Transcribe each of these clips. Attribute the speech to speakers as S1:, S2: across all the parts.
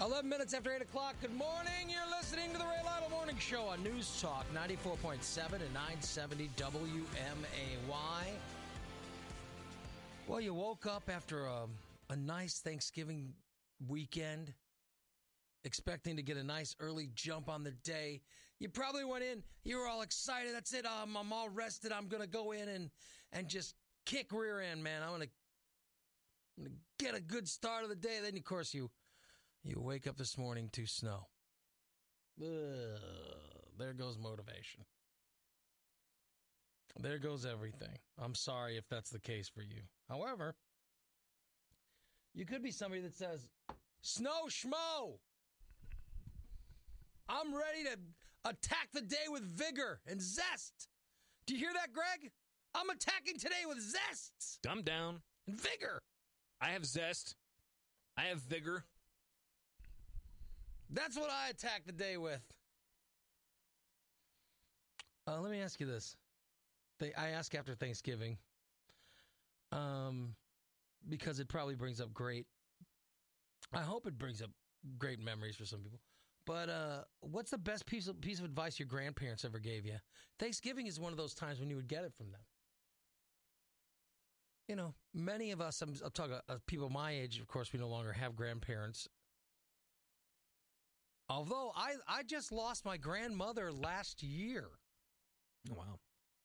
S1: 11 minutes after 8 o'clock. Good morning. You're listening to the Ray Lytle Morning Show on News Talk 94.7 and 970 WMAY. Well, you woke up after a, a nice Thanksgiving weekend, expecting to get a nice early jump on the day. You probably went in, you were all excited. That's it. Um, I'm all rested. I'm going to go in and, and just kick rear end, man. I'm going to get a good start of the day. Then, of course, you you wake up this morning to snow. Ugh, there goes motivation. There goes everything. I'm sorry if that's the case for you. However, you could be somebody that says, Snow schmo! I'm ready to attack the day with vigor and zest. Do you hear that, Greg? I'm attacking today with zest
S2: Dumb down.
S1: and vigor.
S2: I have zest. I have vigor.
S1: That's what I attack the day with. Uh, let me ask you this. They, I ask after Thanksgiving, um, because it probably brings up great. I hope it brings up great memories for some people. But uh, what's the best piece of, piece of advice your grandparents ever gave you? Thanksgiving is one of those times when you would get it from them. You know, many of us, I'm, I'm talking uh, people my age, of course, we no longer have grandparents. Although I, I just lost my grandmother last year.
S2: Oh, wow.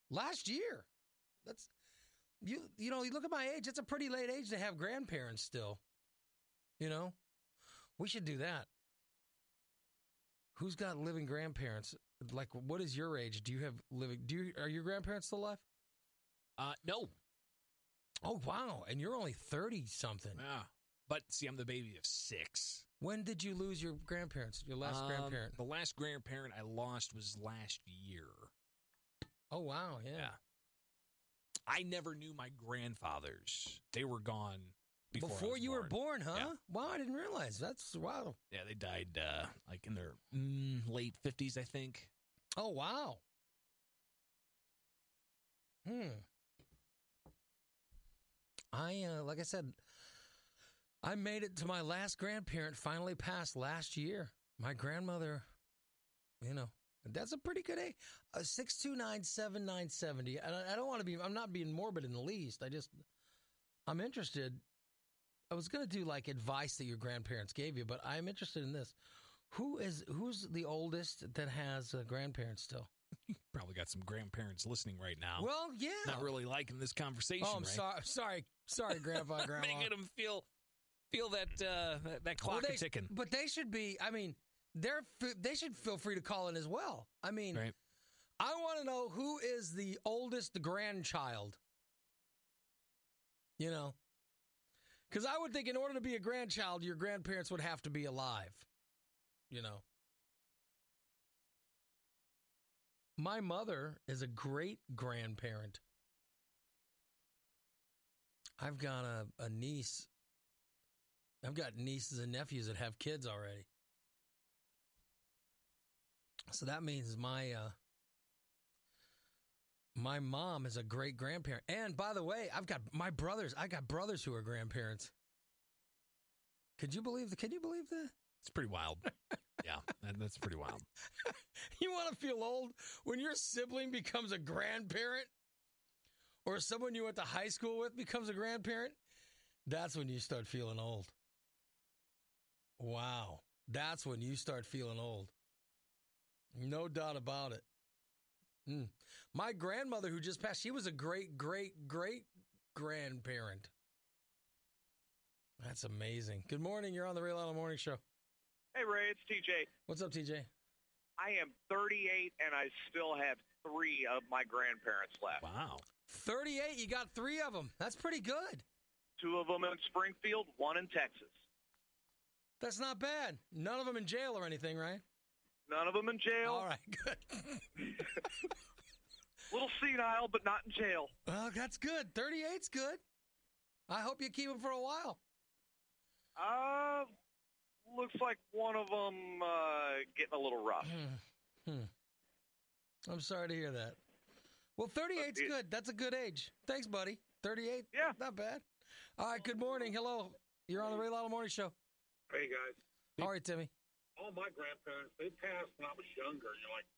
S1: Last year. That's you you know, you look at my age, it's a pretty late age to have grandparents still. You know? We should do that. Who's got living grandparents? Like what is your age? Do you have living do you are your grandparents still alive?
S2: Uh, no.
S1: Oh wow. And you're only thirty something.
S2: Yeah. But see, I'm the baby of six.
S1: When did you lose your grandparents? Your last
S2: Um,
S1: grandparent?
S2: The last grandparent I lost was last year.
S1: Oh wow, yeah.
S2: Yeah. I never knew my grandfathers. They were gone before,
S1: Before you were born, huh?
S2: Yeah.
S1: Wow, I didn't realize. That's wow.
S2: Yeah, they died uh, like in their mm, late 50s, I think.
S1: Oh wow. Hmm. I uh, like I said, I made it to my last grandparent. Finally passed last year. My grandmother, you know, that's a pretty good age. Uh, Six two nine seven nine seventy. And I, I don't want to be. I'm not being morbid in the least. I just, I'm interested. I was going to do like advice that your grandparents gave you, but I'm interested in this. Who is who's the oldest that has uh, grandparents still?
S2: Probably got some grandparents listening right now.
S1: Well, yeah.
S2: Not really liking this conversation.
S1: Oh, I'm
S2: right?
S1: sorry, sorry, sorry, Grandpa, Grandma.
S2: Making them feel feel that uh, that, that
S1: Well,
S2: clock
S1: they-
S2: ticking.
S1: But they should be. I mean, they're they should feel free to call in as well. I mean,
S2: Right.
S1: I want to know who is the oldest grandchild. You know, because I would think in order to be a grandchild, your grandparents would have to be alive. You know. My mother is a great grandparent. I've got a, a niece. I've got nieces and nephews that have kids already. So that means my uh, my mom is a great grandparent. And by the way, I've got my brothers. I got brothers who are grandparents. Could you believe the? Can you believe that?
S2: It's pretty wild. yeah, that, that's pretty wild.
S1: You want to feel old when your sibling becomes a grandparent or someone you went to high school with becomes a grandparent? That's when you start feeling old. Wow. That's when you start feeling old. No doubt about it. Mm. My grandmother, who just passed, she was a great, great, great grandparent. That's amazing. Good morning. You're on the Ray Lytle Morning Show.
S3: Hey, Ray, it's TJ.
S1: What's up, TJ?
S3: I am 38, and I still have three of my grandparents left.
S2: Wow.
S1: 38. You got three of them. That's pretty good.
S3: Two of them in Springfield, one in Texas.
S1: That's not bad. None of them in jail or anything, right?
S3: None of them in jail.
S1: All right, good.
S3: little senile, but not in jail.
S1: Well, that's good. 38's good. I hope you keep them for a while.
S3: Uh, looks like one of them uh, getting a little rough. Hmm.
S1: I'm sorry to hear that. Well, 38's good. That's a good age. Thanks, buddy. 38?
S3: Yeah.
S1: Not bad. All right, good morning. Hello. You're on the Ray Lytle Morning Show.
S4: Hey guys,
S1: All right, Timmy.
S4: all my grandparents, they passed when I was younger, you know, like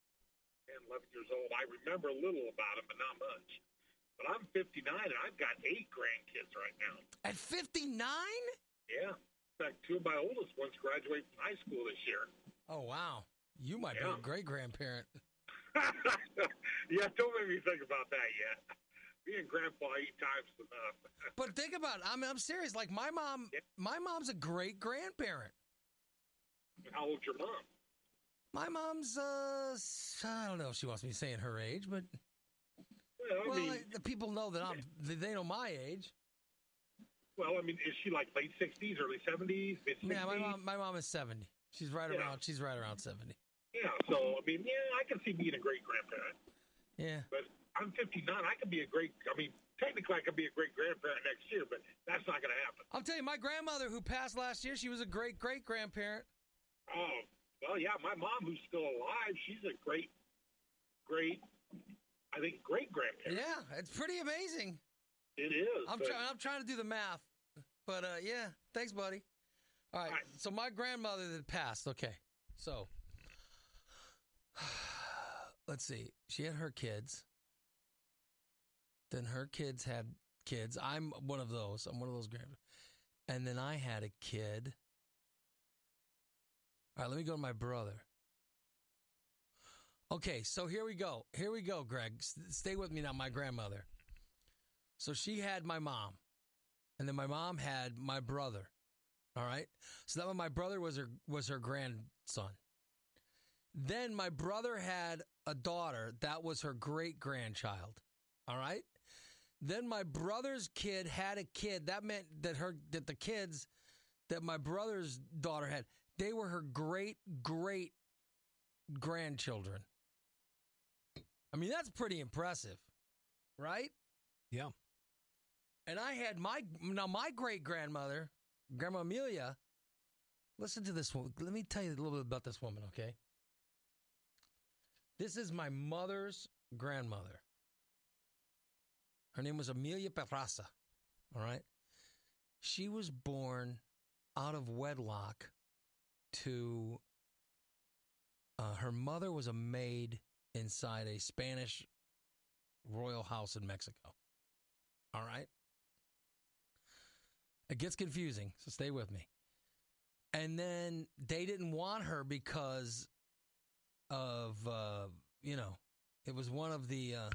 S4: 10, 11 years old. I remember a little about them, but not much. But I'm 59 and I've got eight grandkids right now.
S1: At 59?
S4: Yeah. In fact, two of my oldest ones graduate from high school this year.
S1: Oh, wow. You might be a great grandparent.
S4: yeah, don't make me think about that yet. Me and Grandpa eight times enough.
S1: But think about it. I mean, I'm serious. Like my mom,
S4: Yeah.
S1: my mom's a great grandparent.
S4: How old's your mom?
S1: My mom's, uh, I don't know if she wants me saying her age, but
S4: Well, I
S1: well,
S4: mean,
S1: the people know that I'm. They they know my age.
S4: well, I mean, is she like late 60s, early 70s, mid 60s?
S1: Yeah, my mom. My mom is 70. She's right
S4: Yeah.
S1: around. She's right around 70.
S4: Yeah, so I mean, yeah, I can see being a great grandparent.
S1: Yeah.
S4: But I'm 59. I could be a great. I mean, technically, I could be a great grandparent next year, but that's not going to happen.
S1: I'll tell you, my grandmother who passed last year, she was a great great grandparent.
S4: Oh, well, yeah. My mom, who's still alive, she's a great, great. I think great grandparent.
S1: Yeah, it's pretty amazing.
S4: It is.
S1: I'm trying. I'm trying to do the math, but uh, yeah. Thanks, buddy. All right.
S4: All right.
S1: So my grandmother that passed. Okay. So let's see. She had her kids. Then her kids had kids. I'm one of those. I'm one of those grand. And then I had a kid. All right. Let me go to my brother. Okay. So here we go. Here we go, Greg. S- stay with me now. My grandmother. So she had my mom, and then my mom had my brother. All right. So that my brother was her was her grandson. Then my brother had a daughter that was her great grandchild. All right. Then my brother's kid had a kid. That meant that her that the kids that my brother's daughter had, they were her great great grandchildren. I mean, that's pretty impressive, right?
S2: Yeah.
S1: And I had my now my great grandmother, Grandma Amelia. Listen to this one. Let me tell you a little bit about this woman, okay? This is my mother's grandmother. Her name was Amelia Pedraza. All right. She was born out of wedlock to uh, her mother was a maid inside a Spanish royal house in Mexico. All right. It gets confusing, so stay with me. And then they didn't want her because of uh, you know, it was one of the uh,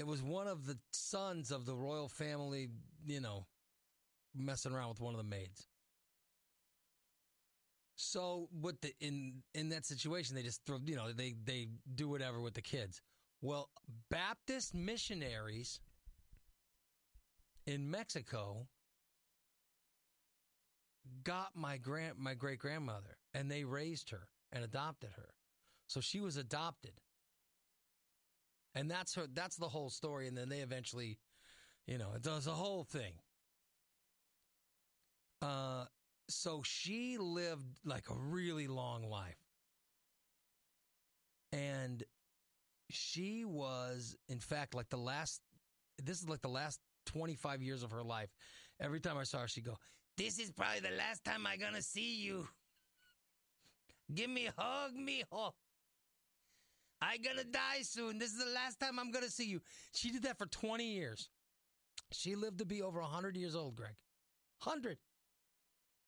S1: it was one of the sons of the royal family, you know, messing around with one of the maids. So what the in in that situation they just throw you know they they do whatever with the kids. Well, Baptist missionaries in Mexico got my grand my great grandmother and they raised her and adopted her. So she was adopted. And that's her that's the whole story and then they eventually you know, it does a whole thing. Uh so she lived like a really long life. And she was in fact like the last this is like the last 25 years of her life. Every time I saw her she'd go, "This is probably the last time I'm going to see you. Give me hug me, hug. I gonna die soon. This is the last time I'm gonna see you." She did that for 20 years. She lived to be over 100 years old, Greg. 100.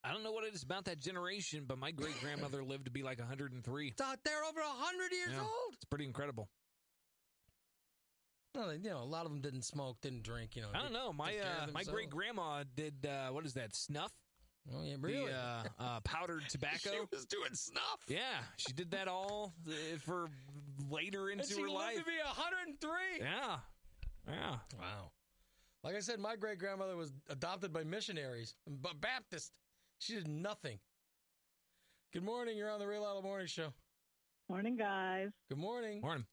S2: I don't know what it is about that generation, but my great grandmother lived to be like 103.
S1: It's out there over 100 years
S2: Yeah.
S1: old.
S2: It's pretty incredible.
S1: No, you know, a lot of them didn't smoke, didn't drink, you know.
S2: I don't know. My
S1: took care of
S2: uh, my great grandma did uh, what is that snuff?
S1: Oh, yeah, really?
S2: The uh, uh, powdered tobacco.
S1: she was doing snuff.
S2: yeah, she did that all uh, for later into
S1: And
S2: into
S1: she
S2: her
S1: lived
S2: life.
S1: to be 103.
S2: Yeah, yeah.
S1: Wow. Like I said, my great grandmother was adopted by missionaries, but Baptist. She did nothing. Good morning. You're on the Ray Lytle Morning Show.
S5: Morning, guys.
S1: Good morning.
S2: Morning.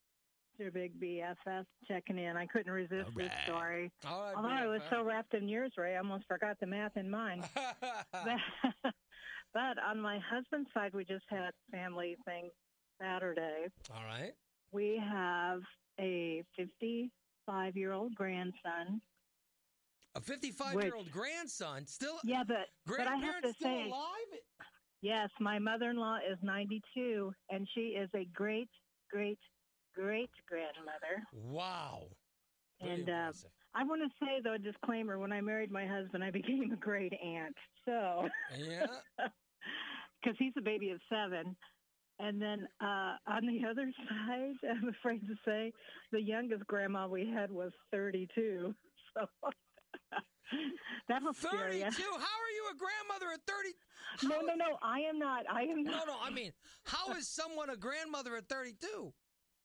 S5: Your big BFF checking in. I couldn't resist
S2: All
S5: this story.
S1: Right.
S5: Although I was so wrapped in yours, Ray, I almost forgot the math in mine. but, but on my husband's side, we just had family thing Saturday.
S1: All right.
S5: We have a 55 year old grandson.
S1: A 55 year old grandson still.
S5: Yeah, but but I have
S1: grandparents
S5: to
S1: still
S5: say,
S1: alive?
S5: Yes, my mother-in-law is 92, and she is a great, great, great grandmother.
S1: Wow. Pretty
S5: And uh. I want to say, though, a disclaimer: when I married my husband, I became a great aunt. So,
S1: yeah.
S5: because he's a baby of seven, and then uh, on the other side, I'm afraid to say, the youngest grandma we had was 32. So that'll scare
S1: 32.
S5: you.
S1: How are you a grandmother at 30?
S5: No,
S1: How-
S5: no, no. I am not. I am
S1: No, no. I mean, how is someone a grandmother at 32?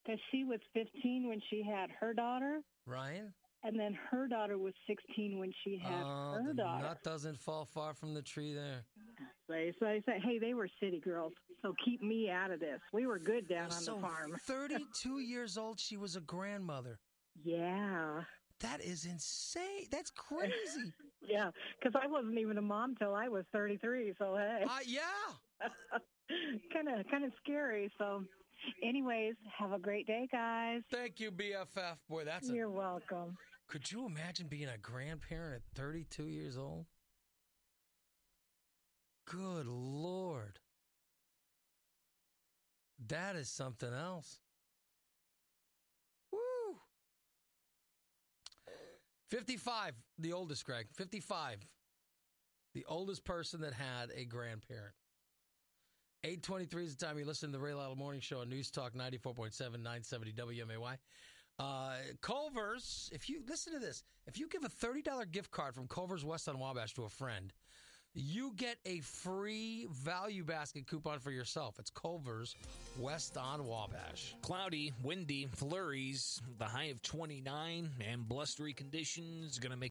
S5: Because she was 15 when she had her daughter,
S1: Ryan?
S5: and then her daughter was 16 when she had
S1: Oh,
S5: her
S1: the
S5: daughter.
S1: nut doesn't fall far from the tree there.
S5: So, so I said, hey, they were city girls, so keep me out of this. We were good down on
S1: so
S5: the farm.
S1: 32 years old, she was a grandmother.
S5: Yeah,
S1: That is insane. That's crazy.
S5: yeah. Because I wasn't even a mom till I was 33. So hey,
S1: uh, yeah.
S5: kind of kind of scary. So, anyways, have a great day, guys.
S1: Thank you, BFF. Boy, that's.
S5: You're welcome.
S1: Could you imagine being a grandparent at 32 years old? Good Lord. That is something else. Woo. 55, the oldest, Greg. 55. The oldest person that had a grandparent. 823 is the time you listen to the Ray Lytle Morning Show on News Talk 94.7, 970 WMAY. Uh, Culver's, if you listen to this, if you give a $30 gift card from Culver's West on Wabash to a friend, you get a free value basket coupon for yourself. It's Culver's West on Wabash.
S2: Cloudy, windy, flurries, the high of 29, and blustery conditions going to make